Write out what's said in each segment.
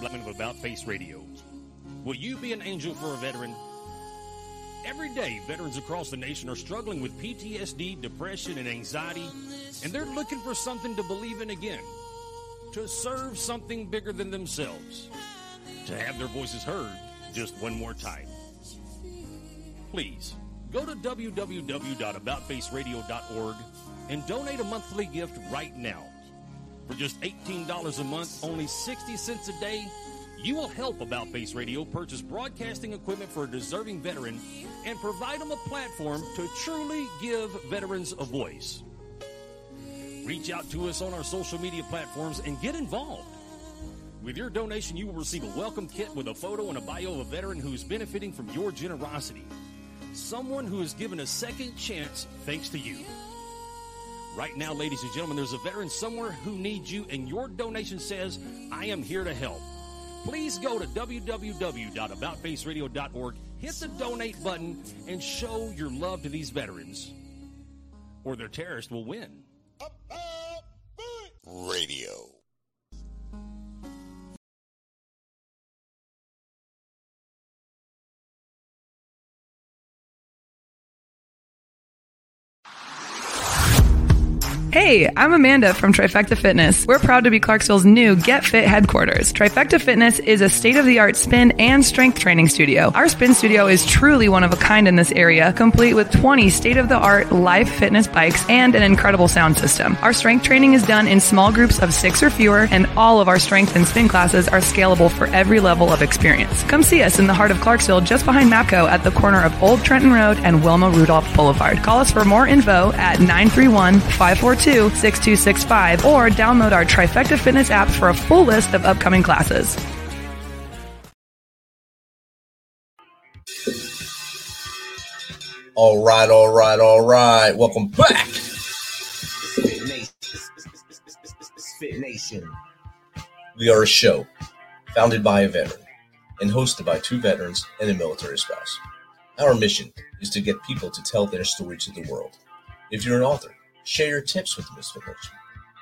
Blackman of About Face Radio. Will you be an angel for a veteran? Every day, veterans across the nation are struggling with PTSD, depression, and anxiety, and they're looking for something to believe in again, to serve something bigger than themselves, to have their voices heard just one more time. Please go to www.aboutfaceradio.org and donate a monthly gift right now. For just $18 a month, only 60 cents a day, you will help About Face Radio purchase broadcasting equipment for a deserving veteran and provide them a platform to truly give veterans a voice. Reach out to us on our social media platforms and get involved. With your donation, you will receive a welcome kit with a photo and a bio of a veteran who is benefiting from your generosity. Someone who is given a second chance thanks to you. Right now, ladies and gentlemen, there's a veteran somewhere who needs you, and your donation says, I am here to help. Please go to www.aboutfaceradio.org, hit the donate button, and show your love to these veterans, or their terrorist will win. Radio. Hey, I'm Amanda from Trifecta Fitness. We're proud to be Clarksville's new Get Fit headquarters. Trifecta Fitness is a state of the art spin and strength training studio. Our spin studio is truly one of a kind in this area, complete with 20 state of the art live fitness bikes and an incredible sound system. Our strength training is done in small groups of six or fewer, and all of our strength and spin classes are scalable for every level of experience. Come see us in the heart of Clarksville, just behind MAPCO at the corner of Old Trenton Road and Wilma Rudolph Boulevard. Call us for more info at 931 542 6265 or download our Trifecta Fitness app for a full list of upcoming classes. All right, all right, all right. Welcome back. Spit Nation. Nation. We are a show founded by a veteran and hosted by two veterans and a military spouse. Our mission is to get people to tell their story to the world. If you're an author, share your tips with Misfit Nation.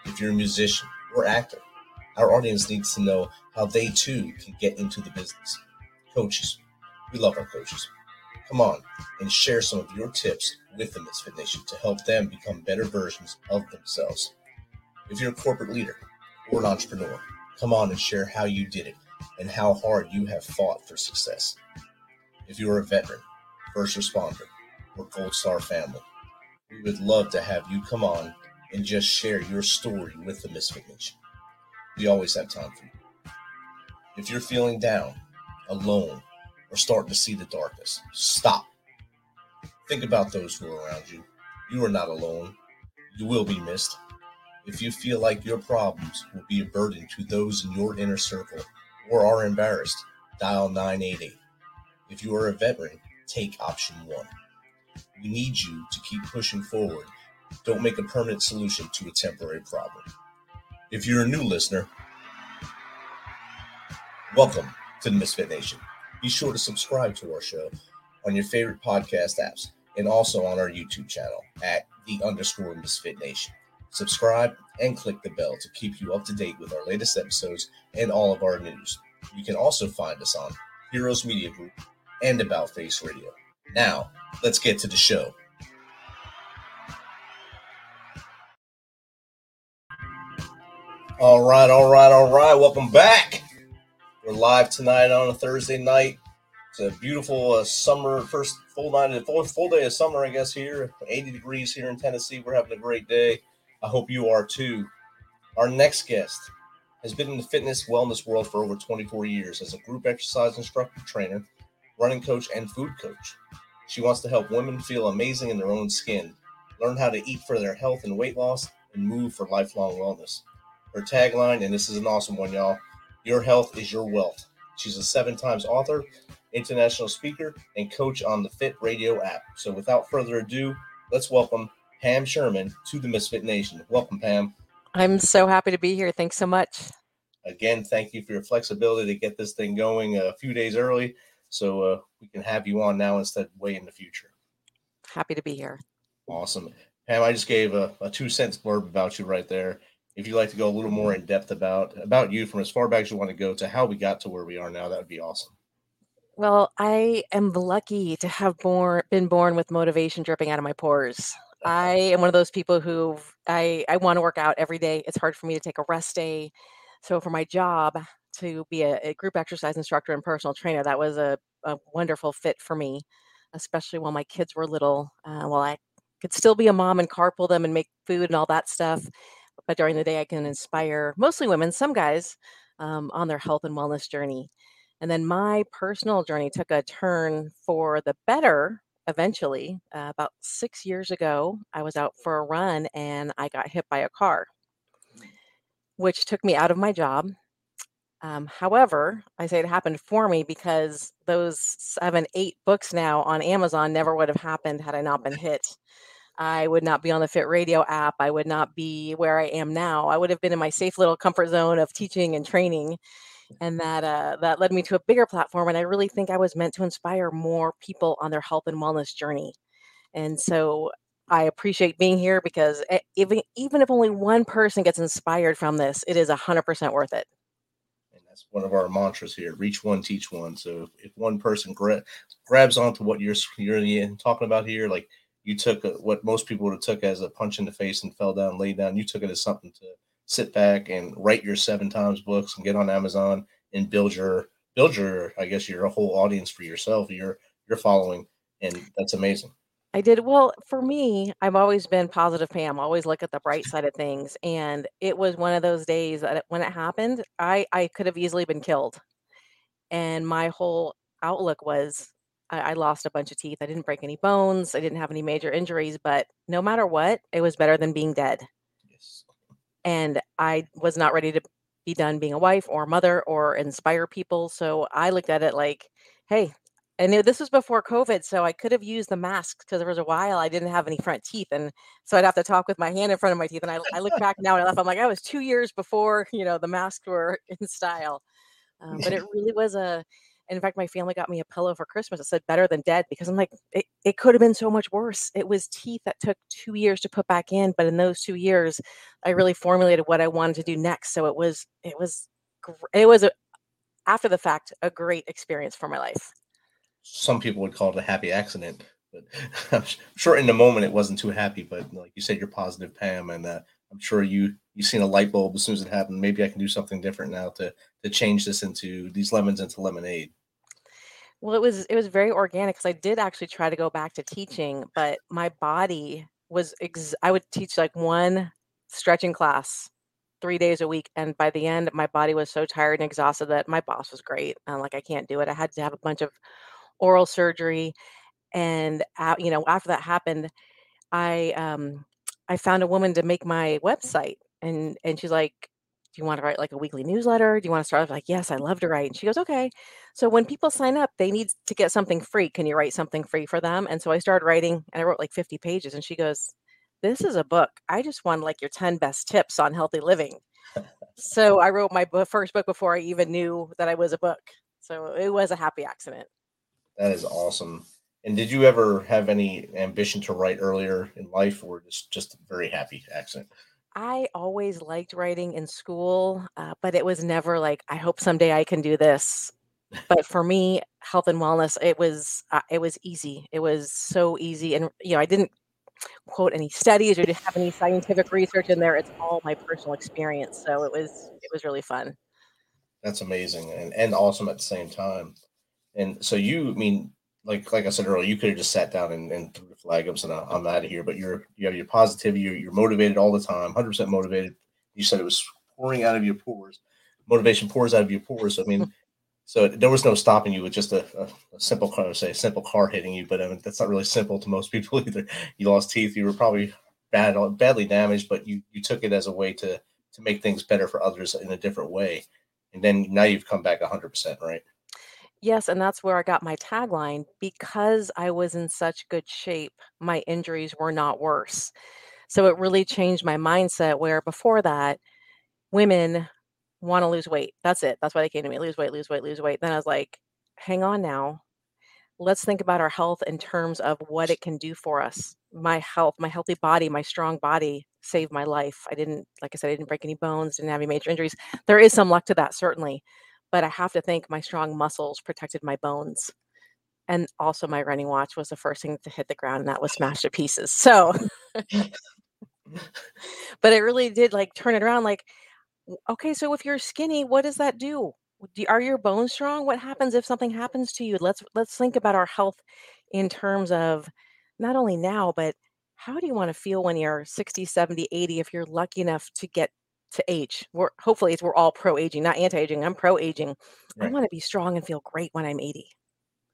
If you're a musician or actor, our audience needs to know how they too can get into the business. Coaches, we love our coaches. Come on and share some of your tips with the Misfit Nation to help them become better versions of themselves. If you're a corporate leader or an entrepreneur, come on and share how you did it and how hard you have fought for success. If you're a veteran, first responder, or Gold Star family, we would love to have you come on and just share your story with the Misfit Nation. We always have time for you. If you're feeling down, alone, or starting to see the darkness, stop. Think about those who are around you. You are not alone. You will be missed. If you feel like your problems will be a burden to those in your inner circle or are embarrassed, dial 988. If you are a veteran, take option one. We need you to keep pushing forward. Don't make a permanent solution to a temporary problem. If you're a new listener, welcome to the Misfit Nation. Be sure to subscribe to our show on your favorite podcast apps and also on our YouTube channel at the underscore Misfit Nation. Subscribe and click the bell to keep you up to date with our latest episodes and all of our news. You can also find us on Heroes Media Group and About Face Radio. Now, let's get to the show. All right, all right, all right. Welcome back. We're live tonight on a Thursday night. It's a beautiful uh, summer, first full night, full, full day of summer, I guess, here. 80 degrees here in Tennessee. We're having a great day. I hope you are too. Our next guest has been in the fitness wellness world for over 24 years as a group exercise instructor, trainer, running coach, and food coach. She wants to help women feel amazing in their own skin, learn how to eat for their health and weight loss, and move for lifelong wellness. Her tagline, and this is an awesome one, y'all Your health is your wealth. She's a seven times author, international speaker, and coach on the Fit Radio app. So without further ado, let's welcome Pam Sherman to the Misfit Nation. Welcome, Pam. I'm so happy to be here. Thanks so much. Again, thank you for your flexibility to get this thing going a few days early so uh, we can have you on now instead of way in the future. Happy to be here. Awesome. Pam, I just gave a, a two cents blurb about you right there. if you'd like to go a little more in depth about about you from as far back as you want to go to how we got to where we are now, that would be awesome. Well, I am lucky to have born been born with motivation dripping out of my pores. I am one of those people who I I want to work out every day. It's hard for me to take a rest day. So for my job to be a, a group exercise instructor and personal trainer, that was a, a wonderful fit for me, especially while my kids were little. Uh, while I could still be a mom and carpool them and make food and all that stuff, but during the day I can inspire mostly women, some guys, um, on their health and wellness journey. And then my personal journey took a turn for the better eventually. Uh, about six years ago, I was out for a run and I got hit by a car, which took me out of my job. Um, however, I say it happened for me because those seven, eight books now on Amazon never would have happened had I not been hit. I would not be on the Fit Radio app. I would not be where I am now. I would have been in my safe little comfort zone of teaching and training and that uh, that led me to a bigger platform. And I really think I was meant to inspire more people on their health and wellness journey. And so I appreciate being here because even even if only one person gets inspired from this, it is hundred percent worth it. That's one of our mantras here: reach one, teach one. So if, if one person gra- grabs onto what you're you're talking about here, like you took a, what most people would have took as a punch in the face and fell down, laid down, you took it as something to sit back and write your seven times books and get on Amazon and build your build your I guess your whole audience for yourself, your your following, and that's amazing. I did well for me. I've always been positive, Pam. Always look at the bright side of things, and it was one of those days that when it happened, I I could have easily been killed, and my whole outlook was I, I lost a bunch of teeth. I didn't break any bones. I didn't have any major injuries, but no matter what, it was better than being dead Yes. and I was not ready to be done being a wife or mother or inspire people. So I looked at it like, hey, and this was before COVID, so I could have used the mask because there was a while I didn't have any front teeth, and so I'd have to talk with my hand in front of my teeth. And I, I look back now and I laugh. I'm like, I was two years before you know the masks were in style, um, but it really was a in fact, my family got me a pillow for Christmas. It said better than dead because I'm like, it, it could have been so much worse. It was teeth that took two years to put back in. But in those two years, I really formulated what I wanted to do next. So it was, it was, it was a, after the fact, a great experience for my life. Some people would call it a happy accident, but I'm sure in the moment it wasn't too happy. But like you said, you're positive, Pam, and uh, I'm sure you you seen a light bulb as soon as it happened. Maybe I can do something different now to to change this into these lemons into lemonade. Well, it was it was very organic because I did actually try to go back to teaching, but my body was ex- I would teach like one stretching class three days a week, and by the end, my body was so tired and exhausted that my boss was great. I'm like, I can't do it. I had to have a bunch of oral surgery, and uh, you know, after that happened, I um I found a woman to make my website, and and she's like, do you want to write like a weekly newsletter? Do you want to start off like, yes, I love to write. And she goes, okay. So when people sign up, they need to get something free. Can you write something free for them? And so I started writing and I wrote like 50 pages. And she goes, this is a book. I just want like your 10 best tips on healthy living. so I wrote my first book before I even knew that I was a book. So it was a happy accident. That is awesome. And did you ever have any ambition to write earlier in life or just just a very happy accident? I always liked writing in school, uh, but it was never like, I hope someday I can do this. But for me, health and wellness, it was uh, it was easy. It was so easy, and you know, I didn't quote any studies or didn't have any scientific research in there. It's all my personal experience, so it was it was really fun. That's amazing and and awesome at the same time. And so you I mean like like I said earlier, you could have just sat down and, and threw the flag up and I'm out of here. But you're you have your positivity, you're, you're motivated all the time, hundred percent motivated. You said it was pouring out of your pores. Motivation pours out of your pores. I mean, so there was no stopping you with just a, a, a simple car, say a simple car hitting you. But I mean, that's not really simple to most people either. You lost teeth, you were probably bad, badly damaged, but you you took it as a way to to make things better for others in a different way. And then now you've come back hundred percent, right? Yes, and that's where I got my tagline because I was in such good shape, my injuries were not worse. So it really changed my mindset where before that, women want to lose weight. That's it. That's why they came to me lose weight, lose weight, lose weight. Then I was like, hang on now. Let's think about our health in terms of what it can do for us. My health, my healthy body, my strong body saved my life. I didn't, like I said, I didn't break any bones, didn't have any major injuries. There is some luck to that, certainly. But I have to think my strong muscles protected my bones. And also, my running watch was the first thing to hit the ground, and that was smashed to pieces. So, but it really did like turn it around. Like, okay, so if you're skinny, what does that do? do? Are your bones strong? What happens if something happens to you? Let's let's think about our health in terms of not only now, but how do you want to feel when you're 60, 70, 80 if you're lucky enough to get to age? We're hopefully it's, we're all pro aging, not anti aging. I'm pro aging. I want to be strong and feel great when I'm 80.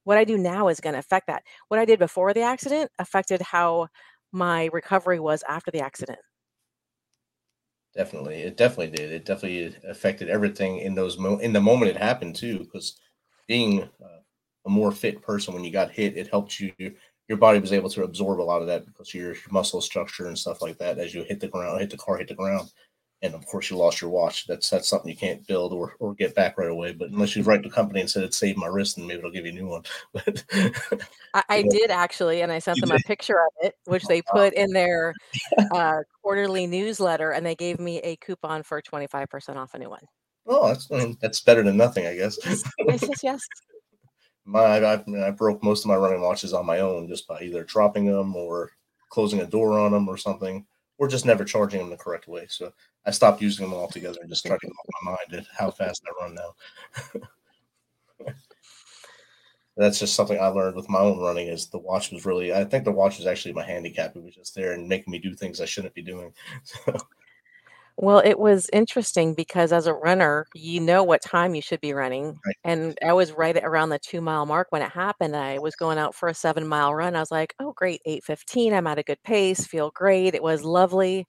What I do now is going to affect that. What I did before the accident affected how my recovery was after the accident. Definitely, it definitely did. It definitely affected everything in those mo- in the moment it happened too. Because being uh, a more fit person when you got hit, it helped you. Your body was able to absorb a lot of that because your muscle structure and stuff like that as you hit the ground, hit the car, hit the ground, and of course you lost your watch. That's that's something you can't build or, or get back right away. But unless you write the company and said it saved my wrist, and maybe they'll give you a new one. But I, I did actually, and I sent You them a picture of it, which they put in their uh, quarterly newsletter, and they gave me a coupon for 25% off a new one. oh, that's I mean, that's better than nothing, I guess. Yes, yes, yes. My I, I broke most of my running watches on my own just by either dropping them or closing a door on them or something, or just never charging them the correct way. So I stopped using them altogether and just tried to get off my mind at how fast I run now. That's just something I learned with my own running. Is the watch was really? I think the watch was actually my handicap. It was just there and making me do things I shouldn't be doing. So, Well, it was interesting because as a runner, you know what time you should be running. Right. And I was right around the two mile mark when it happened. I was going out for a seven mile run. I was like, oh, great, 8.15. I'm at a good pace, feel great. It was lovely.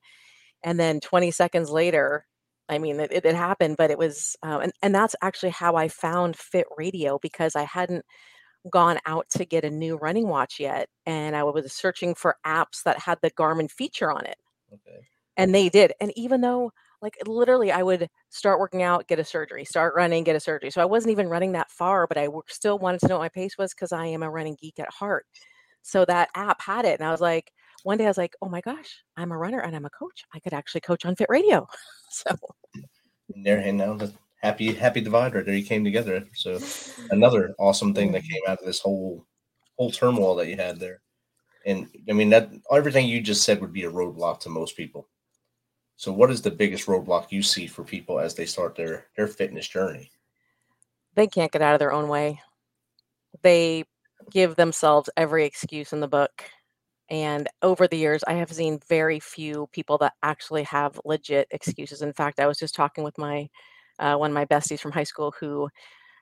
And then 20 seconds later, I mean, it, it, it happened, but it was, um, and, and that's actually how I found Fit Radio because I hadn't gone out to get a new running watch yet. And I was searching for apps that had the Garmin feature on it okay. And they did and even though like literally i would start working out get a surgery start running get a surgery so i wasn't even running that far but i still wanted to know what my pace was because i am a running geek at heart so that app had it and i was like one day i was like oh my gosh i'm a runner and i'm a coach i could actually coach on fit radio so there and now the happy happy divider there you came together. So another awesome thing that mm-hmm. came out of this whole whole turmoil that you had there. And I mean that everything you just said would be a roadblock to most people. So what is the biggest roadblock you see for people as they start their their fitness journey? they can't get out of their own way. They give themselves every excuse in the book and over the years i have seen very few people that actually have legit excuses. In fact i was just talking with my uh, one of my besties from high school who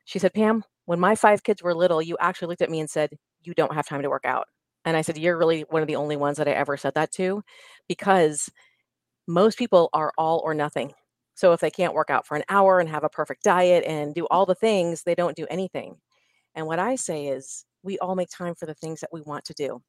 she said pam when my five kids were little you actually looked at me and said you don't have time to work out and i said you're really one of the only ones that i ever said that to because most people are all or nothing so if they can't work out for an hour and have a perfect diet and do all the things they don't do anything and what I say is, we all make time for the things that we want to do.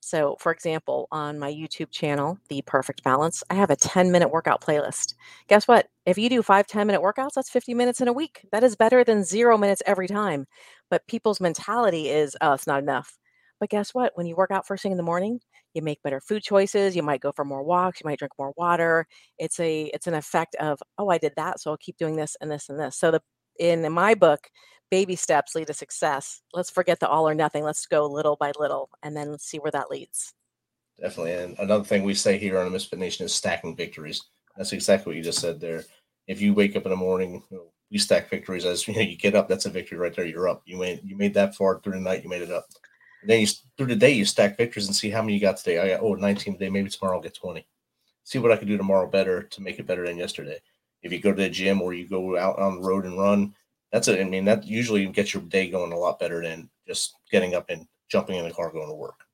So, for example, on my YouTube channel, The Perfect Balance, I have a 10 minute workout playlist. Guess what? If you do five 10 minute workouts, that's 50 minutes in a week. That is better than zero minutes every time. But people's mentality is, oh, it's not enough. But guess what? When you work out first thing in the morning, you make better food choices. You might go for more walks. You might drink more water. It's a it's an effect of, oh, I did that, so I'll keep doing this and this and this. So the in my book, baby steps lead to success. Let's forget the all or nothing. Let's go little by little and then see where that leads. Definitely. And another thing we say here on the Misfit Nation is stacking victories. That's exactly what you just said there. If you wake up in the morning, you know, we stack victories as you know, you get up, that's a victory right there. You're up. You made you made that far through the night, you made it up. Then you through the day you stack victories and see how many you got today. I got oh 19 today, maybe tomorrow I'll get 20. See what I can do tomorrow better to make it better than yesterday. If you go to the gym or you go out on the road and run, that's it. I mean, that usually gets your day going a lot better than just getting up and jumping in the car going to work.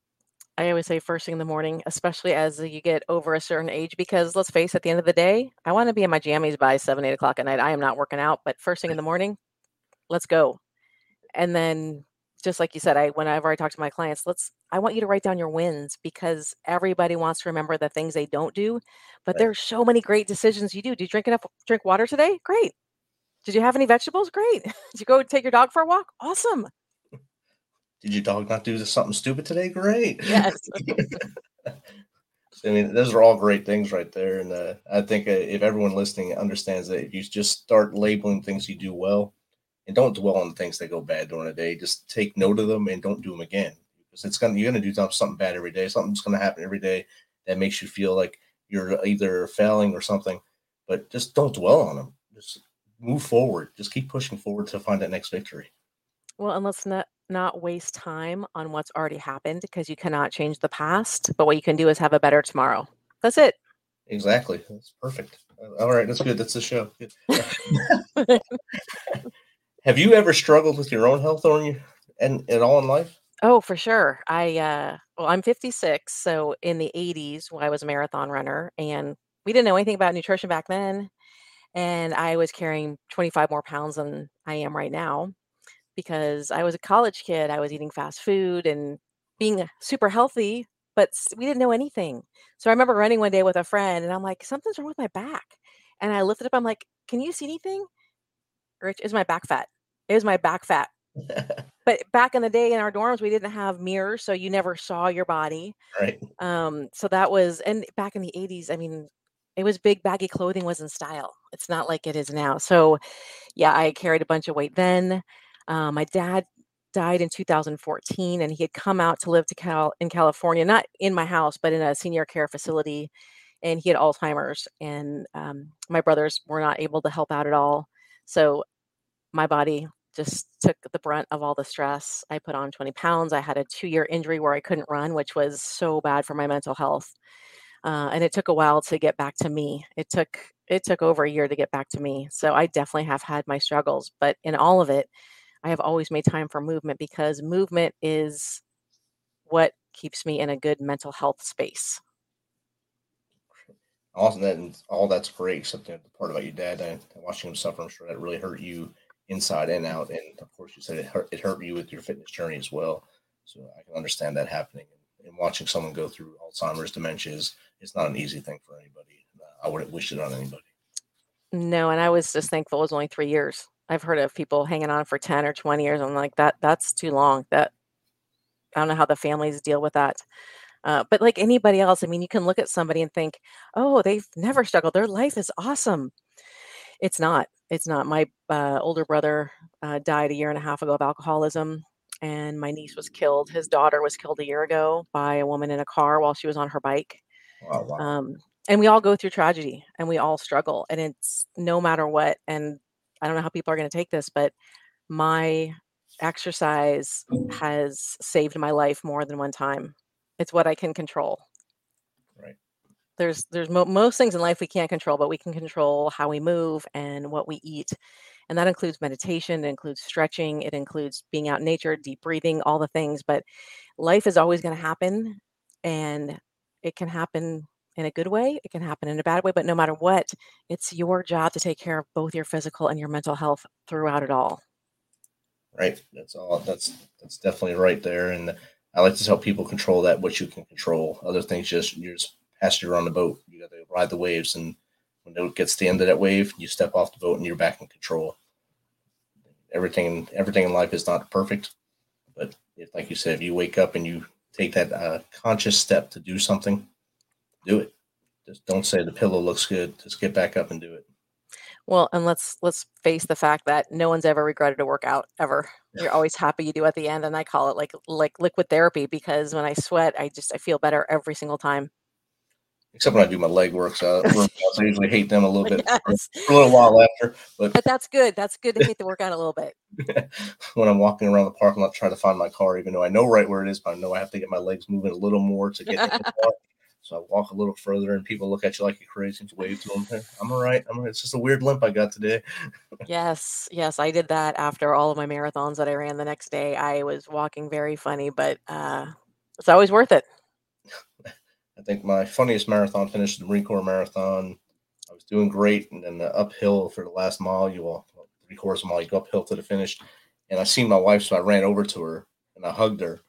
I always say first thing in the morning, especially as you get over a certain age, because let's face it, at the end of the day, I want to be in my jammies by seven, eight o'clock at night. I am not working out, but first thing in the morning, let's go. And then just like you said, I whenever I talk to my clients, let's I want you to write down your wins because everybody wants to remember the things they don't do. But Right. there's so many great decisions you do. Do you drink enough drink water today? Great. Did you have any vegetables? Great. Did you go take your dog for a walk? Awesome. Did your dog not do something stupid today? Great. Yes. I mean, those are all great things right there. And uh, I think uh, if everyone listening understands that if you just start labeling things you do well and don't dwell on the things that go bad during the day, just take note of them and don't do them again. Because it's gonna you're gonna do something bad every day. Something's gonna happen every day that makes you feel like you're either failing or something. But just don't dwell on them. Just move forward. Just keep pushing forward to find that next victory. Well, and let's not not waste time on what's already happened because you cannot change the past. But what you can do is have a better tomorrow. That's it. Exactly. That's perfect. All right, that's good. That's the show. Have you ever struggled with your own health or you and at all in life? Oh, for sure. I uh well, I'm 56, so in the 80s when I was a marathon runner and we didn't know anything about nutrition back then and I was carrying 25 more pounds than I am right now because I was a college kid. I was eating fast food and being super healthy, but we didn't know anything. So I remember running one day with a friend and I'm like, something's wrong with my back. And I lifted up, I'm like, can you see anything? Rich, is my back fat. It was my back fat. But back in the day in our dorms, we didn't have mirrors, so you never saw your body. right. Um, so that was, and back in the 80s, I mean, it was big baggy clothing was in style. It's not like it is now. So yeah, I carried a bunch of weight then. Um, my dad died in 2014 and he had come out to live to Cal in California, not in my house, but in a senior care facility. And he had Alzheimer's and um, my brothers were not able to help out at all. So my body just took the brunt of all the stress. I put on 20 pounds. I had a two year injury where I couldn't run, which was so bad for my mental health. Uh, and it took a while to get back to me. It took it took over a year to get back to me. So I definitely have had my struggles, but in all of it, I have always made time for movement because movement is what keeps me in a good mental health space. Awesome. And all that's great, except the part about your dad and watching him suffer. I'm sure that really hurt you inside and out. And of course, you said it hurt. It hurt you with your fitness journey as well. So I can understand that happening. And watching someone go through Alzheimer's, dementia is it's not an easy thing for anybody. Uh, I wouldn't wish it on anybody. No, and I was just thankful it was only three years. I've heard of people hanging on for 10 or 20 years. I'm like, that that's too long. That I don't know how the families deal with that. Uh, but like anybody else, I mean, you can look at somebody and think, oh, they've never struggled. Their life is awesome. It's not. It's not. My uh, older brother uh, died a year and a half ago of alcoholism, and my niece was killed. His daughter was killed a year ago by a woman in a car while she was on her bike. Wow, wow. Um, and we all go through tragedy and we all struggle, and it's no matter what. And I don't know how people are going to take this, but my exercise has saved my life more than one time. It's what I can control. There's there's mo- most things in life we can't control, but we can control how we move and what we eat. And that includes meditation, it includes stretching, it includes being out in nature, deep breathing, all the things, but life is always going to happen and it can happen in a good way, it can happen in a bad way, but no matter what, it's your job to take care of both your physical and your mental health throughout it all. right. That's all. That's that's definitely right there. And I like to tell people control that what you can control. Other things just you're just passenger on the boat. You got to ride the waves, and when it gets to the end of that wave, you step off the boat and you're back in control. Everything everything in life is not perfect, but if, like you said, if you wake up and you take that uh, conscious step to do something, do it. Just don't say the pillow looks good. Just get back up and do it. Well, and let's let's face the fact that no one's ever regretted a workout ever. You're always happy you do at the end, and I call it like like liquid therapy because when I sweat, I just I feel better every single time. Except when I do my leg works. Workouts, I usually hate them a little bit Yes. for a little while after, but But that's good. That's good to hate the workout a little bit. when I'm walking around the parking lot trying to find my car, even though I know right where it is, but I know I have to get my legs moving a little more to get to the car. So I walk a little further, and people look at you like you're crazy and you wave to them. "Hey, I'm all right. I'm all right. It's just a weird limp I got today. Yes, yes, I did that after all of my marathons that I ran the next day. I was walking very funny, but uh, it's always worth it. I think my funniest marathon finished the Marine Corps marathon. I was doing great, and then the uphill for the last mile, you walk three quarters of a mile, you go uphill to the finish. And I seen my wife, so I ran over to her and I hugged her.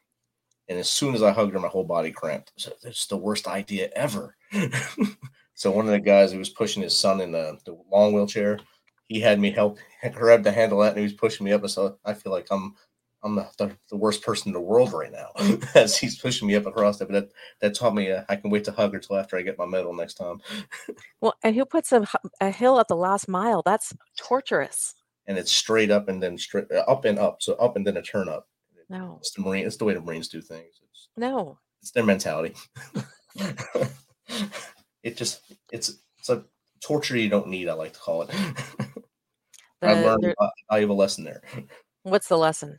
And as soon as I hugged her, my whole body cramped. So it's the worst idea ever. so one of the guys who was pushing his son in the, the long wheelchair, he had me help grab the handle that, and he was pushing me up. And so I feel like I'm I'm the, the, the worst person in the world right now as he's pushing me up across there. But that, that taught me uh, I can wait to hug her till after I get my medal next time. Well, and who puts a hill at the last mile? That's torturous. and it's straight up and then straight uh, up and up. So up and then a turn up. No, It's the Marine. It's the way the Marines do things. It's, no. it's their mentality. it just it's it's a torture you don't need. I like to call it. I The- learned there- a valuable lesson there. what's the lesson?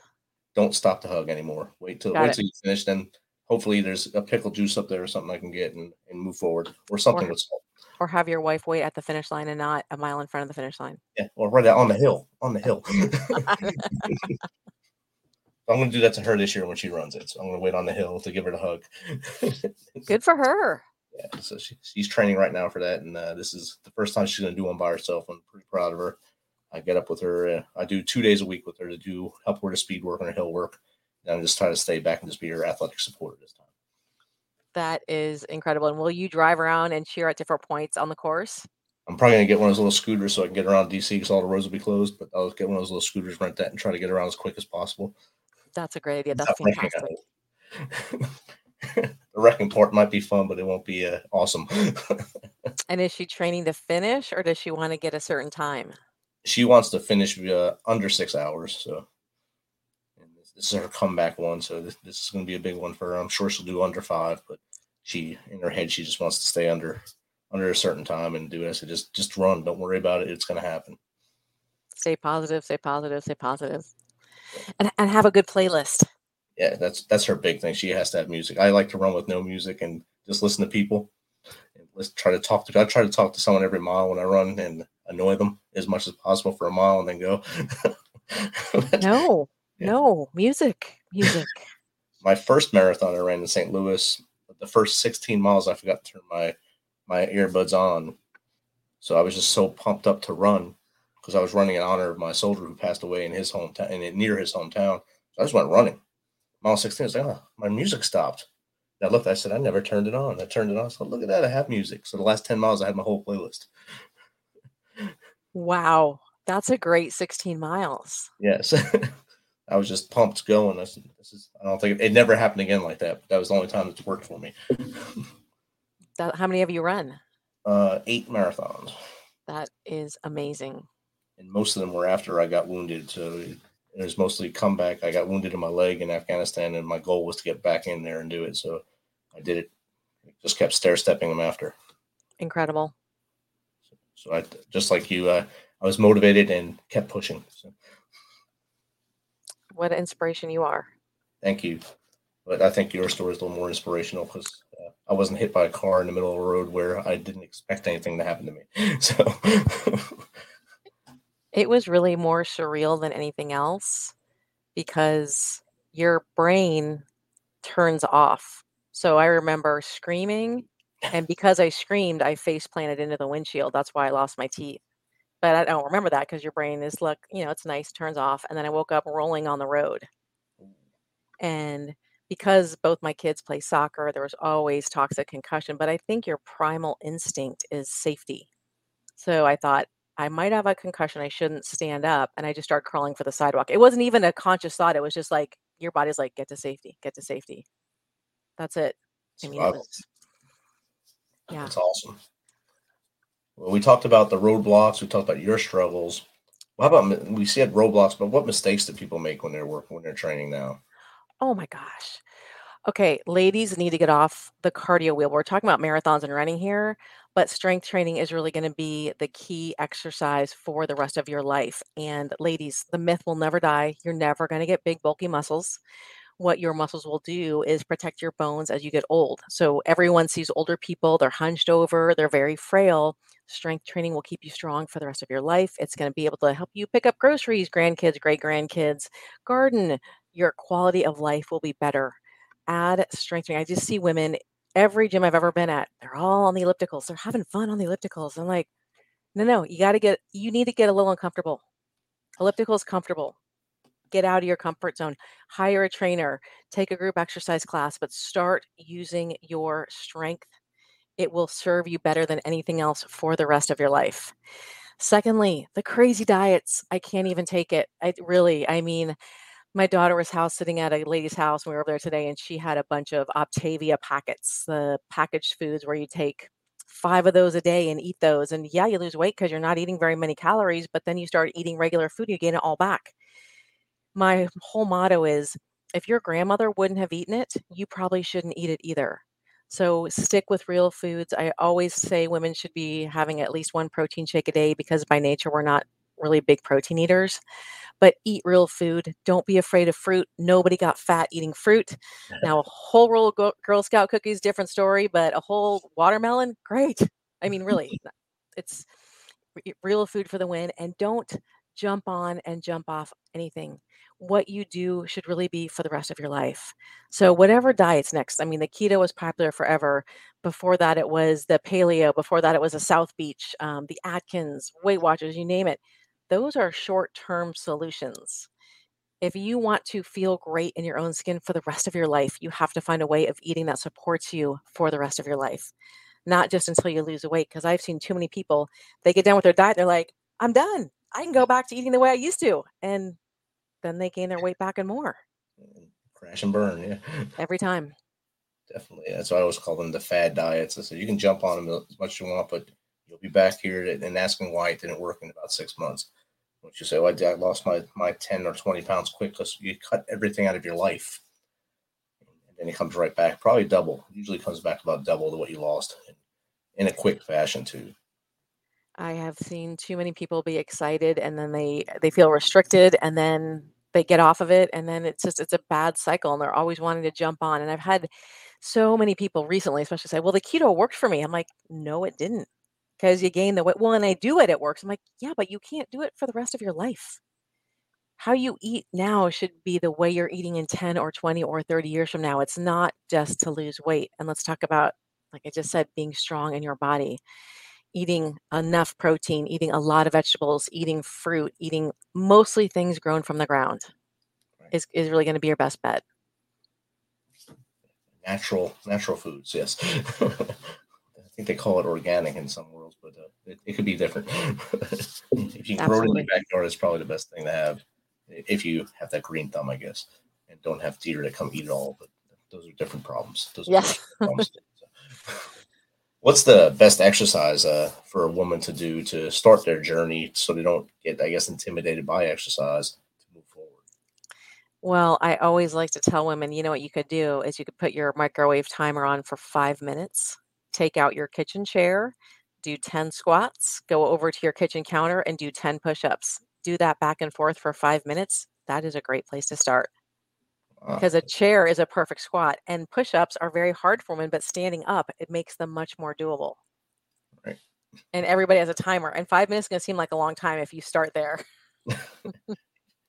Don't stop the hug anymore. Wait till Got wait it. till you finish. Then hopefully there's a pickle juice up there or something I can get and, and move forward or something with salt. Or have your wife wait at the finish line and not a mile in front of the finish line? Yeah, or right out on the hill. On the hill. I'm gonna do that to her this year when she runs it. So I'm gonna wait on the hill to give her the hug. Good for her. yeah, so she, she's training right now for that, and uh, this is the first time she's going to do one by herself. I'm pretty proud of her. I get up with her. Uh, I do two days a week with her to do help her to speed work and her hill work, and I'm just trying to stay back and just be her athletic supporter this time. That is incredible. And will you drive around and cheer at different points on the course? I'm probably going to get one of those little scooters so I can get around DC because all the roads will be closed. But I'll get one of those little scooters, rent that, and try to get around as quick as possible. That's a great idea. That's fantastic. the wrecking part might be fun, but it won't be uh, awesome. And is she training to finish or does she want to get a certain time? She wants to finish uh, under six hours. So and this, this is her comeback one. So this, this is going to be a big one for her. I'm sure she'll do under five, but she in her head she just wants to stay under under a certain time and do it. I said just just run. Don't worry about it. It's going to happen. Stay positive, stay positive, stay positive. And, and have a good playlist. Yeah, that's that's her big thing. She has to have music. I like to run with no music and just listen to people. And let's try to talk to. I try to talk to someone every mile when I run and annoy them as much as possible for a mile and then go. No, Yeah. no, music, music. my first marathon I ran in St. Louis, the first 16 miles, I forgot to turn my my earbuds on. So I was just so pumped up to run because I was running in honor of my soldier who passed away in his hometown and near his hometown. So I just went running. Mile 16, I was like, oh, my music stopped. And I looked, I said, I never turned it on. I turned it on. So look at that, I have music. So the last 10 miles, I had my whole playlist. Wow, that's a great 16 miles. Yes. I was just pumped going. I said, this is, I don't think it, never happened again like that. That was the only time it's worked for me. That, how many have you run? Uh, eight marathons. That is amazing. and most of them were after I got wounded. So it, it was mostly comeback. I got wounded in my leg in Afghanistan, and my goal was to get back in there and do it. So I did it. Just kept stair stepping them after. Incredible. So I just like you, uh, I was motivated and kept pushing. So What an inspiration you are. thank you. But I think your story is a little more inspirational because uh, I wasn't hit by a car in the middle of a road where I didn't expect anything to happen to me. So It was really more surreal than anything else because your brain turns off. So I remember screaming, and because I screamed, I face planted into the windshield. That's why I lost my teeth. But I don't remember that because your brain is look, you know, it's nice, turns off, and then I woke up rolling on the road. And because both my kids play soccer, there was always toxic concussion. But I think your primal instinct is safety. So I thought I might have a concussion. I shouldn't stand up. And I just started crawling for the sidewalk. It wasn't even a conscious thought. It was just like your body's like, get to safety, get to safety. That's it. I mean, it survival. was, yeah. That's awesome. Well, we talked about the roadblocks. We talked about your struggles. Well, how about we said roadblocks, but what mistakes do people make when they're working when they're training now? Oh my gosh. Okay, ladies need to get off the cardio wheel. We're talking about marathons and running here, but strength training is really going to be the key exercise for the rest of your life. And ladies, the myth will never die. You're never going to get big, bulky muscles. What your muscles will do is protect your bones as you get old. So everyone sees older people, they're hunched over, they're very frail. Strength training will keep you strong for the rest of your life. It's going to be able to help you pick up groceries, grandkids, great grandkids, garden. Your quality of life will be better add strength training. I just see women every gym I've ever been at, they're all on the ellipticals. They're having fun on the ellipticals. I'm like, no, no, you got to get, you need to get a little uncomfortable. Elliptical is comfortable. Get out of your comfort zone. Hire a trainer. Take a group exercise class, but start using your strength. It will serve you better than anything else for the rest of your life. Secondly, the crazy diets. I can't even take it. I really, I mean, my daughter was house sitting at a lady's house we were over there today and she had a bunch of Optavia packets, the packaged foods where you take five of those a day and eat those. And yeah, you lose weight because you're not eating very many calories, but then you start eating regular food, you gain it all back. My whole motto is if your grandmother wouldn't have eaten it, you probably shouldn't eat it either. So stick with real foods. I always say women should be having at least one protein shake a day because by nature we're not really big protein eaters. But eat real food. Don't be afraid of fruit. Nobody got fat eating fruit. Now, a whole roll of Girl Scout cookies, different story, but a whole watermelon, great. I mean, really, it's real food for the win. And don't jump on and jump off anything what you do should really be for the rest of your life. So whatever diet's next. I mean, the keto was popular forever. Before that, it was the paleo. Before that, it was a South Beach, um, the Atkins, Weight Watchers, you name it. Those are short-term solutions. If you want to feel great in your own skin for the rest of your life, you have to find a way of eating that supports you for the rest of your life, not just until you lose weight. Because I've seen too many people, they get down with their diet, they're like, I'm done. I can go back to eating the way I used to. And then they gain their weight back and more. Mm, crash and burn, yeah. Every time. Definitely. That's why I always call them the fad diets. I said you can jump on them as much as you want, but you'll be back here and asking why it didn't work in about six months. Once you say, well, I lost my, my 10 or 20 pounds quick because you cut everything out of your life. And then it comes right back, probably double. usually comes back about double to what you lost in a quick fashion, too. I have seen too many people be excited and then they they feel restricted and then they get off of it and then it's just it's a bad cycle and they're always wanting to jump on. And I've had so many people recently, especially say, "Well, the keto worked for me." I'm like, "No, it didn't." Because you gain the weight. Well, and I do it, it works. I'm like, yeah, but you can't do it for the rest of your life. How you eat now should be the way you're eating in 10 or 20 or 30 years from now. It's not just to lose weight. And let's talk about, like I just said, being strong in your body eating enough protein, eating a lot of vegetables, eating fruit, eating mostly things grown from the ground right. is, is really going to be your best bet. Natural, natural foods, yes. I think they call it organic in some worlds, but uh, it, it, could be different. if you can grow it in your backyard, it's probably the best thing to have. If you have that green thumb, I guess, and don't have deer to come eat it all. But those are different problems. Those are yes. problems. What's the best exercise uh, for a woman to do to start their journey so they don't get, I guess, intimidated by exercise to move forward? Well, I always like to tell women, you know what you could do is you could put your microwave timer on for five minutes, take out your kitchen chair, do 10 squats, go over to your kitchen counter and do 10 push ups. Do that back and forth for five minutes. That is a great place to start because a chair is a perfect squat and push-ups are very hard for women but standing up it makes them much more doable. Right. And everybody has a timer and five minutes is going to seem like a long time if you start there.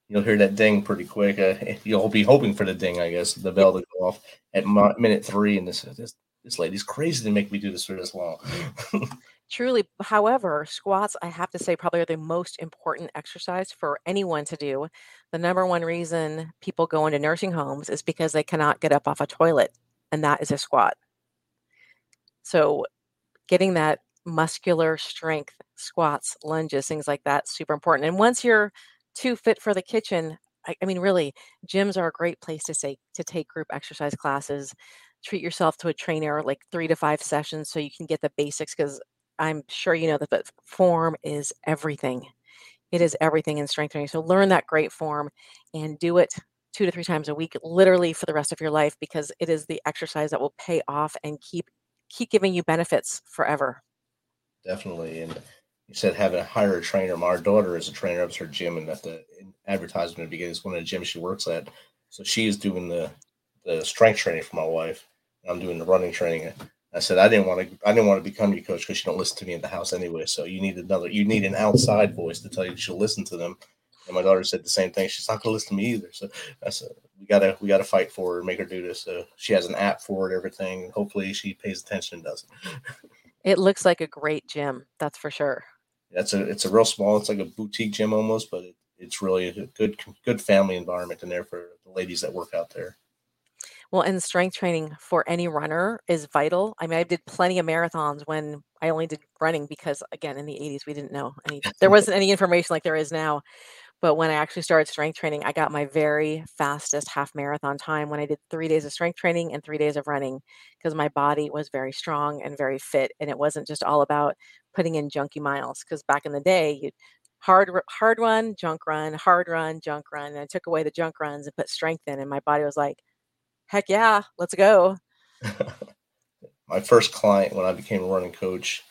You'll hear that ding pretty quick uh, you'll be hoping for the ding i guess the bell to go off at minute three and this this, this lady's crazy to make me do this for this long Truly, however, squats, I have to say, probably are the most important exercise for anyone to do. The number one reason people go into nursing homes is because they cannot get up off a toilet, and that is a squat. So, getting that muscular strength, squats, lunges, things like that, super important. And once you're too fit for the kitchen, I, I mean, really, gyms are a great place to say to take group exercise classes treat yourself to a trainer like three to five sessions so you can get the basics because I'm sure you know that, but form is everything. It is everything in strength training. So learn that great form and do it two to three times a week, literally for the rest of your life, because it is the exercise that will pay off and keep keep giving you benefits forever. Definitely. And you said having a hire a trainer. My daughter is a trainer at her gym, and at the advertisement begins one of the gyms she works at. So she is doing the the strength training for my wife. I'm doing the running training. I said I didn't want to. I didn't want to become your coach because you don't listen to me in the house anyway. So you need another. You need an outside voice to tell you she'll listen to them. And my daughter said the same thing. She's not going to listen to me either. So I said we gotta we gotta fight for her make her do this. So she has an app for it, everything. Hopefully she pays attention and does it. It looks like a great gym. That's for sure. That's a it's a real small. It's like a boutique gym almost, but it, it's really a good good family environment in there for the ladies that work out there. Well, and strength training for any runner is vital. I mean, I did plenty of marathons when I only did running because, again, in the 80s, we didn't know any, there wasn't any information like there is now. But when I actually started strength training, I got my very fastest half marathon time when I did three days of strength training and three days of running because my body was very strong and very fit. And it wasn't just all about putting in junky miles. Because back in the day, you hard hard run, junk run, hard run, junk run. And I took away the junk runs and put strength in, and my body was like, "Heck yeah, let's go." my first client when I became a running coach,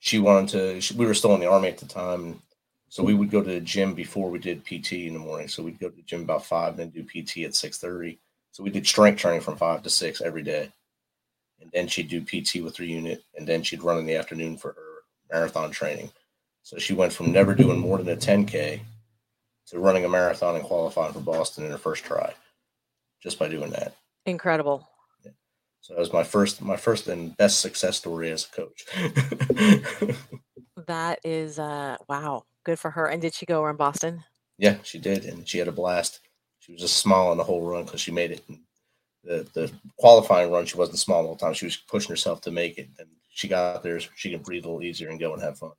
she wanted to. She, we were still in the army at the time, so we would go to the gym before we did PT in the morning. So we'd go to the gym about five, and then do PT at six thirty. So we did strength training from five to six every day, and then she'd do PT with her unit, and then she'd run in the afternoon for her marathon training. So she went from never doing more than a 10K to running a marathon and qualifying for Boston in her first try just by doing that. Incredible. Yeah. So that was my first my first and best success story as a coach. that is uh wow, good for her. And did she go around Boston? Yeah, she did, and she had a blast. She was just small on the whole run because she made it. And the the qualifying run, she wasn't small all the time. She was pushing herself to make it, and she got there so she can breathe a little easier and go and have fun.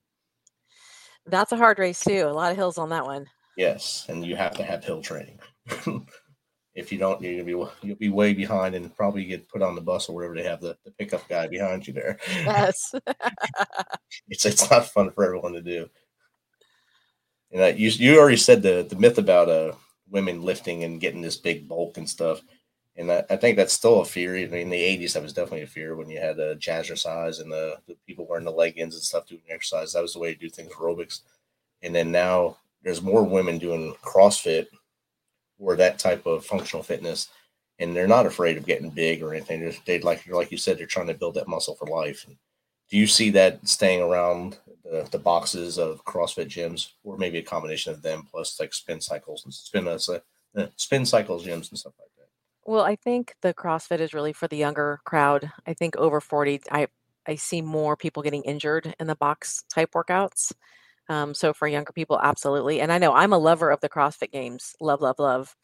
That's a hard race too. A lot of hills on that one. Yes, and you have to have hill training. if you don't, you're gonna be you'll be way behind and probably get put on the bus or wherever they have the, the pickup guy behind you there. Yes, it's it's not fun for everyone to do. And uh, you you already said the the myth about uh women lifting and getting this big bulk and stuff. And I, I, think that's still a fear. I mean, in the 80s, that was definitely a fear when you had the uh, jazzercise and the, the people wearing the leggings and stuff doing exercise. That was the way to do things aerobics. And then now there's more women doing CrossFit or that type of functional fitness, and they're not afraid of getting big or anything. They're, they like like you said, they're trying to build that muscle for life. And do you see that staying around the, the boxes of CrossFit gyms, or maybe a combination of them plus like spin cycles and spin uh, spin cycles gyms and stuff like that? Well, I think the CrossFit is really for the younger crowd. I think over 40, I I see more people getting injured in the box type workouts. Um, so for younger people, absolutely. And I know I'm a lover of the CrossFit games. Love, love, love.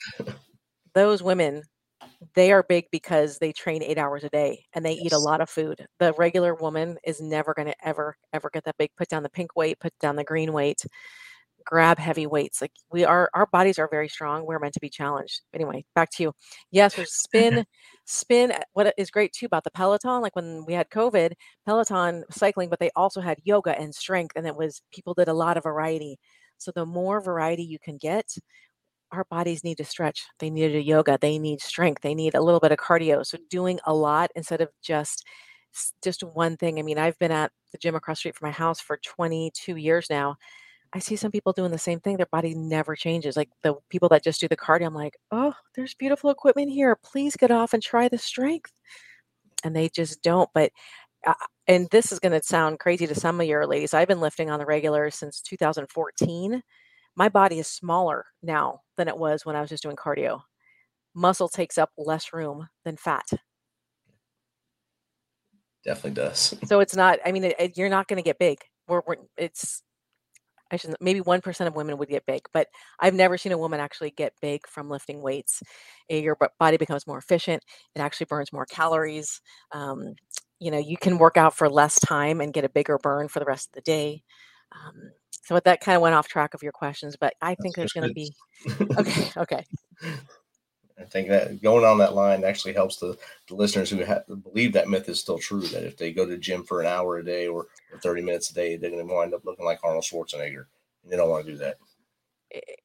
Those women, they are big because they train eight hours a day and they eat a lot of food. The regular woman is never going to ever, ever get that big. Put down the pink weight, put down the green weight grab heavy weights. Like we are, our bodies are very strong. We're meant to be challenged. Anyway, back to you. Yes, there's spin, spin. Uh, what is great too about the Peloton, like when we had COVID, Peloton cycling, but they also had yoga and strength, and it was people did a lot of variety. So the more variety you can get, our bodies need to stretch. They need a yoga. They need strength. They need a little bit of cardio. So doing a lot instead of just just one thing. I mean, I've been at the gym across the street from my house for 22 years now I see some people doing the same thing. Their body never changes. Like the people that just do the cardio, I'm like, oh, there's beautiful equipment here. Please get off and try the strength. And they just don't. But, uh, and this is going to sound crazy to some of your ladies. I've been lifting on the regular since 2014. My body is smaller now than it was when I was just doing cardio. Muscle takes up less room than fat. Definitely does. so it's not, I mean, it, it, you're not going to get big. We're, we're, it's I shouldn't, maybe 1% of women would get big, but I've never seen a woman actually get big from lifting weights. Eh, your body becomes more efficient. It actually burns more calories. Um, you know, you can work out for less time and get a bigger burn for the rest of the day. Um, so that kind of went off track of your questions, but I think there's going to be, okay, okay. I think that going on that line actually helps the, the listeners who ha- believe that myth is still true. That if they go to the gym for an hour a day or, or 30 minutes a day, they're going to wind up looking like Arnold Schwarzenegger. And they don't want to do that.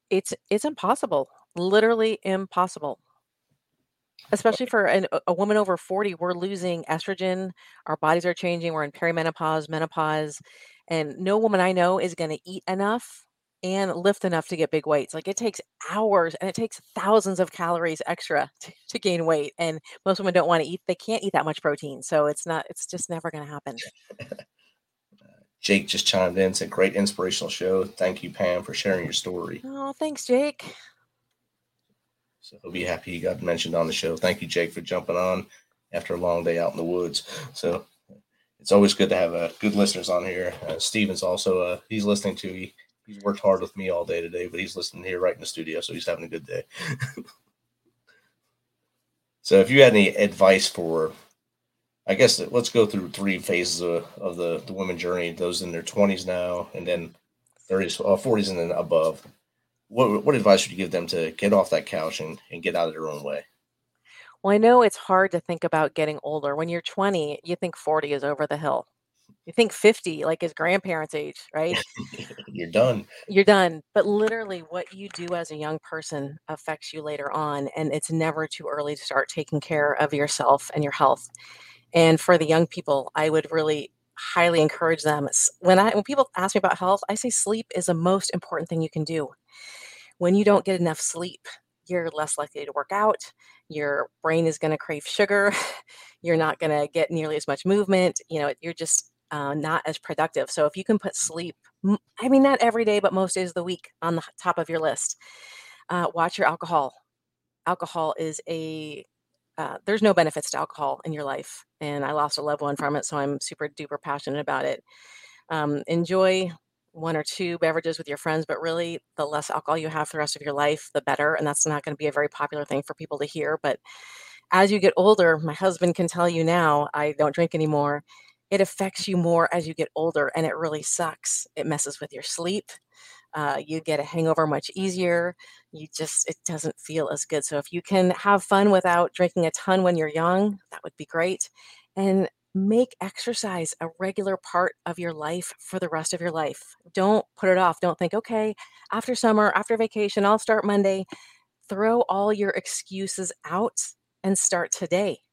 It's it's impossible, literally impossible. Especially for an, a woman over 40, we're losing estrogen. Our bodies are changing. We're in perimenopause, menopause, and no woman I know is going to eat enough and lift enough to get big weights. Like it takes hours and it takes thousands of calories extra to, to gain weight. And most women don't want to eat, they can't eat that much protein. So it's not, it's just never going to happen. Jake just chimed in, said, Great inspirational show. Thank you, Pam, for sharing your story. Oh, thanks, Jake. So he'll be happy he got mentioned on the show. Thank you, Jake, for jumping on after a long day out in the woods. So it's always good to have uh, good listeners on here. Uh, Steven's also, uh, he's listening to, he, he's worked hard with me all day today, but he's listening here right in the studio, so he's having a good day. so, if you had any advice for, I guess let's go through three phases of, of the the women journey. Those in their twenties now, and then thirties, uh, forties, and then above. what what advice would you give them to get off that couch and, and get out of their own way? Well, I know it's hard to think about getting older. When you're 20, you think 40 is over the hill. You think 50, like his grandparents' age, right? You're done. You're done. But literally, what you do as a young person affects you later on. And it's never too early to start taking care of yourself and your health. And for the young people, I would really highly encourage them. When I when people ask me about health, I say sleep is the most important thing you can do. When you don't get enough sleep, you're less likely to work out. Your brain is going to crave sugar. You're not going to get nearly as much movement. You know, you're just uh, not as productive. So if you can put sleep, I mean, not every day, but most days of the week on the top of your list. Uh, watch your alcohol. Alcohol is a uh, there's no benefits to alcohol in your life, and I lost a loved one from it, so I'm super duper passionate about it. Um, enjoy one or two beverages with your friends, but really, the less alcohol you have for the rest of your life, the better. And that's not going to be a very popular thing for people to hear. But as you get older, my husband can tell you now, I don't drink anymore. It affects you more as you get older, and it really sucks. It messes with your sleep. Uh, you get a hangover much easier. You just, it doesn't feel as good. So if you can have fun without drinking a ton when you're young, that would be great. And make exercise a regular part of your life for the rest of your life. Don't put it off. Don't think, okay, after summer, after vacation, I'll start Monday. Throw all your excuses out and start today.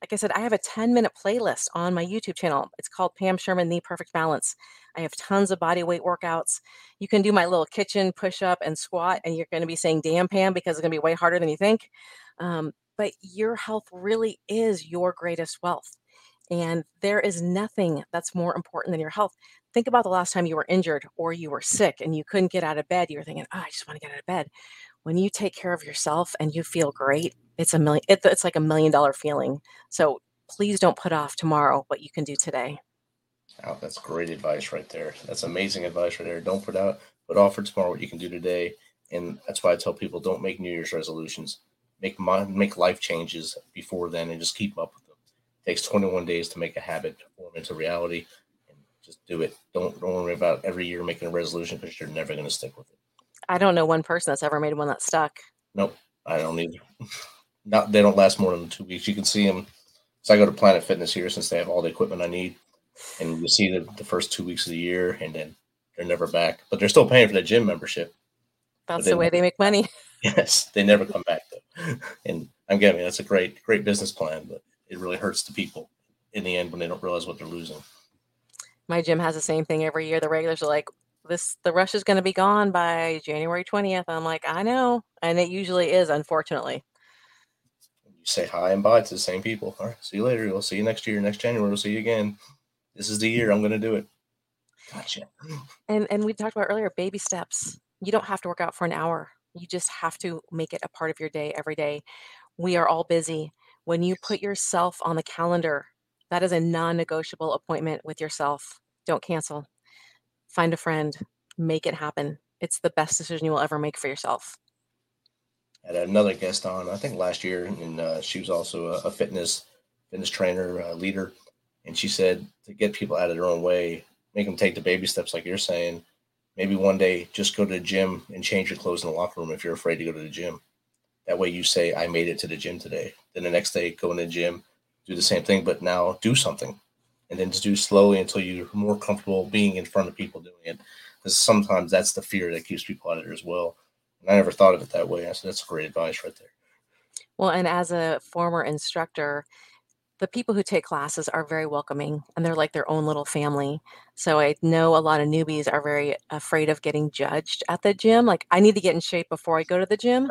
Like I said, I have a 10 minute playlist on my YouTube channel. It's called Pam Sherman The Perfect Balance. I have tons of body weight workouts. You can do my little kitchen push up and squat, and you're going to be saying, damn, Pam, because it's going to be way harder than you think. Um, but your health really is your greatest wealth. And there is nothing that's more important than your health. Think about the last time you were injured or you were sick and you couldn't get out of bed. You were thinking, oh, I just want to get out of bed. When you take care of yourself and you feel great, it's a million, it, it's like a million dollar feeling. So please don't put off tomorrow what you can do today. Oh, that's great advice right there. That's amazing advice right there. Don't put out put off for tomorrow what you can do today. And that's why I tell people don't make New Year's resolutions. Make mon- make life changes before then and just keep up with them. It takes 21 days to make a habit form into reality. And just do it. Don't don't worry about every year making a resolution because you're never going to stick with it. I don't know one person that's ever made one that stuck. Nope, I don't either. Not they don't last more than two weeks. You can see them. So I go to Planet Fitness here since they have all the equipment I need, and you see the, the first two weeks of the year, and then they're never back. But they're still paying for the gym membership. That's the way they make money. Yes, they never come back though. And I'm getting that's a great great business plan, but it really hurts the people in the end when they don't realize what they're losing. My gym has the same thing every year. The regulars are like, this the rush is going to be gone by January 20th. I'm like, I know. And it usually is, unfortunately. You say hi and bye to the same people. All right, see you later. We'll see you next year. Next January, we'll see you again. This is the year I'm going to do it. Gotcha. And and we talked about earlier baby steps. You don't have to work out for an hour. You just have to make it a part of your day every day. We are all busy. When you put yourself on the calendar, that is a non-negotiable appointment with yourself. Don't cancel. Find a friend, make it happen. It's the best decision you will ever make for yourself. Had another guest on I think last year, and uh, she was also a, a fitness fitness trainer uh, leader, and she said to get people out of their own way, make them take the baby steps, like you're saying. Maybe one day just go to the gym and change your clothes in the locker room if you're afraid to go to the gym. That way you say, I made it to the gym today. Then the next day, go in the gym, do the same thing, but now do something. And then just do slowly until you're more comfortable being in front of people doing it. Because sometimes that's the fear that keeps people out of there as well. And I never thought of it that way. I said, that's great advice right there. Well, and as a former instructor, the people who take classes are very welcoming and they're like their own little family. So I know a lot of newbies are very afraid of getting judged at the gym. Like, I need to get in shape before I go to the gym.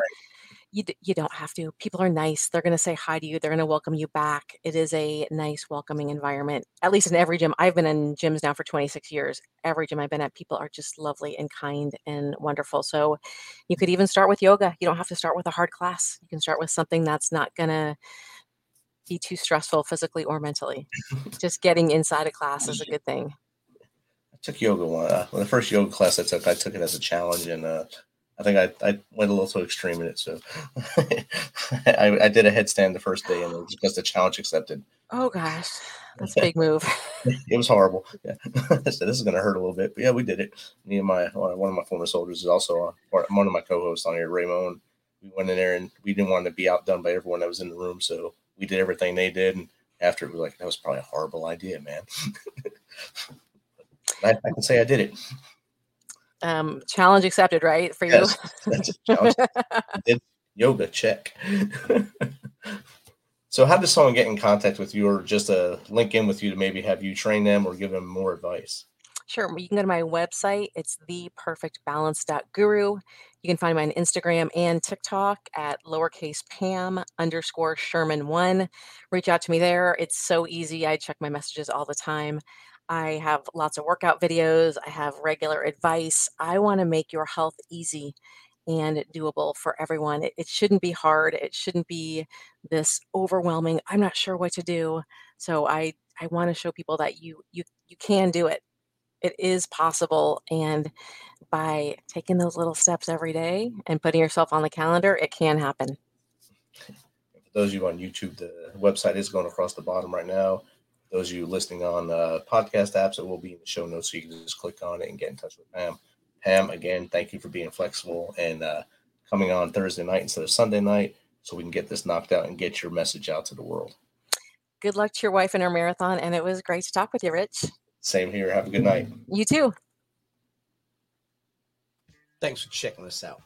You, d- you don't have to. People are nice. They're going to say hi to you. They're going to welcome you back. It is a nice, welcoming environment, at least in every gym. I've been in gyms now for 26 years. Every gym I've been at, people are just lovely and kind and wonderful. So you could even start with yoga. You don't have to start with a hard class. You can start with something that's not going to be too stressful physically or mentally. Just getting inside a class is a good thing. I took yoga one. Uh, well, the first yoga class I took, I took it as a challenge, and uh, I think I, I went a little too extreme in it. So I, I did a headstand the first day and it was just a challenge accepted. Oh gosh, that's a big move. it was horrible. Yeah. I said, this is going to hurt a little bit, but yeah, we did it. Me and my, one of my former soldiers is also uh, one of my co-hosts on here, Raymond. We went in there and we didn't want to be outdone by everyone that was in the room. So we did everything they did. And after it was like, that was probably a horrible idea, man. I, I can say I did it. Um, challenge accepted, right? For you. Yes, did yoga check. so, how does someone get in contact with you, or just a uh, link in with you to maybe have you train them or give them more advice? Sure. You can go to my website. It's theperfectbalance.guru. You can find me on Instagram and TikTok at lowercase Pam underscore Sherman one. Reach out to me there. It's so easy. I check my messages all the time. I have lots of workout videos. I have regular advice. I want to make your health easy and doable for everyone. It, it, shouldn't be hard. It shouldn't be this overwhelming. I'm not sure what to do. So I I want to show people that you you you can do it. It is possible and by taking those little steps every day and putting yourself on the calendar, it can happen. For those of you on YouTube, the website is going across the bottom right now those of you listening on uh, podcast apps, it will be in the show notes, so you can just click on it and get in touch with Pam. Pam, again, thank you for being flexible and uh, coming on Thursday night instead of Sunday night, so we can get this knocked out and get your message out to the world. Good luck to your wife in her marathon, and it was great to talk with you, Rich. Same here. Have a good night. You too. Thanks for checking us out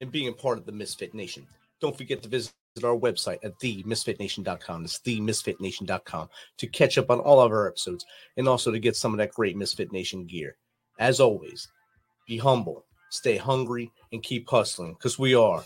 and being a part of the Misfit Nation. Don't forget to visit our website at themisfitnation.com. It's themisfitnation.com to catch up on all of our episodes and also to get some of that great Misfit Nation gear. As always, be humble, stay hungry, and keep hustling because we are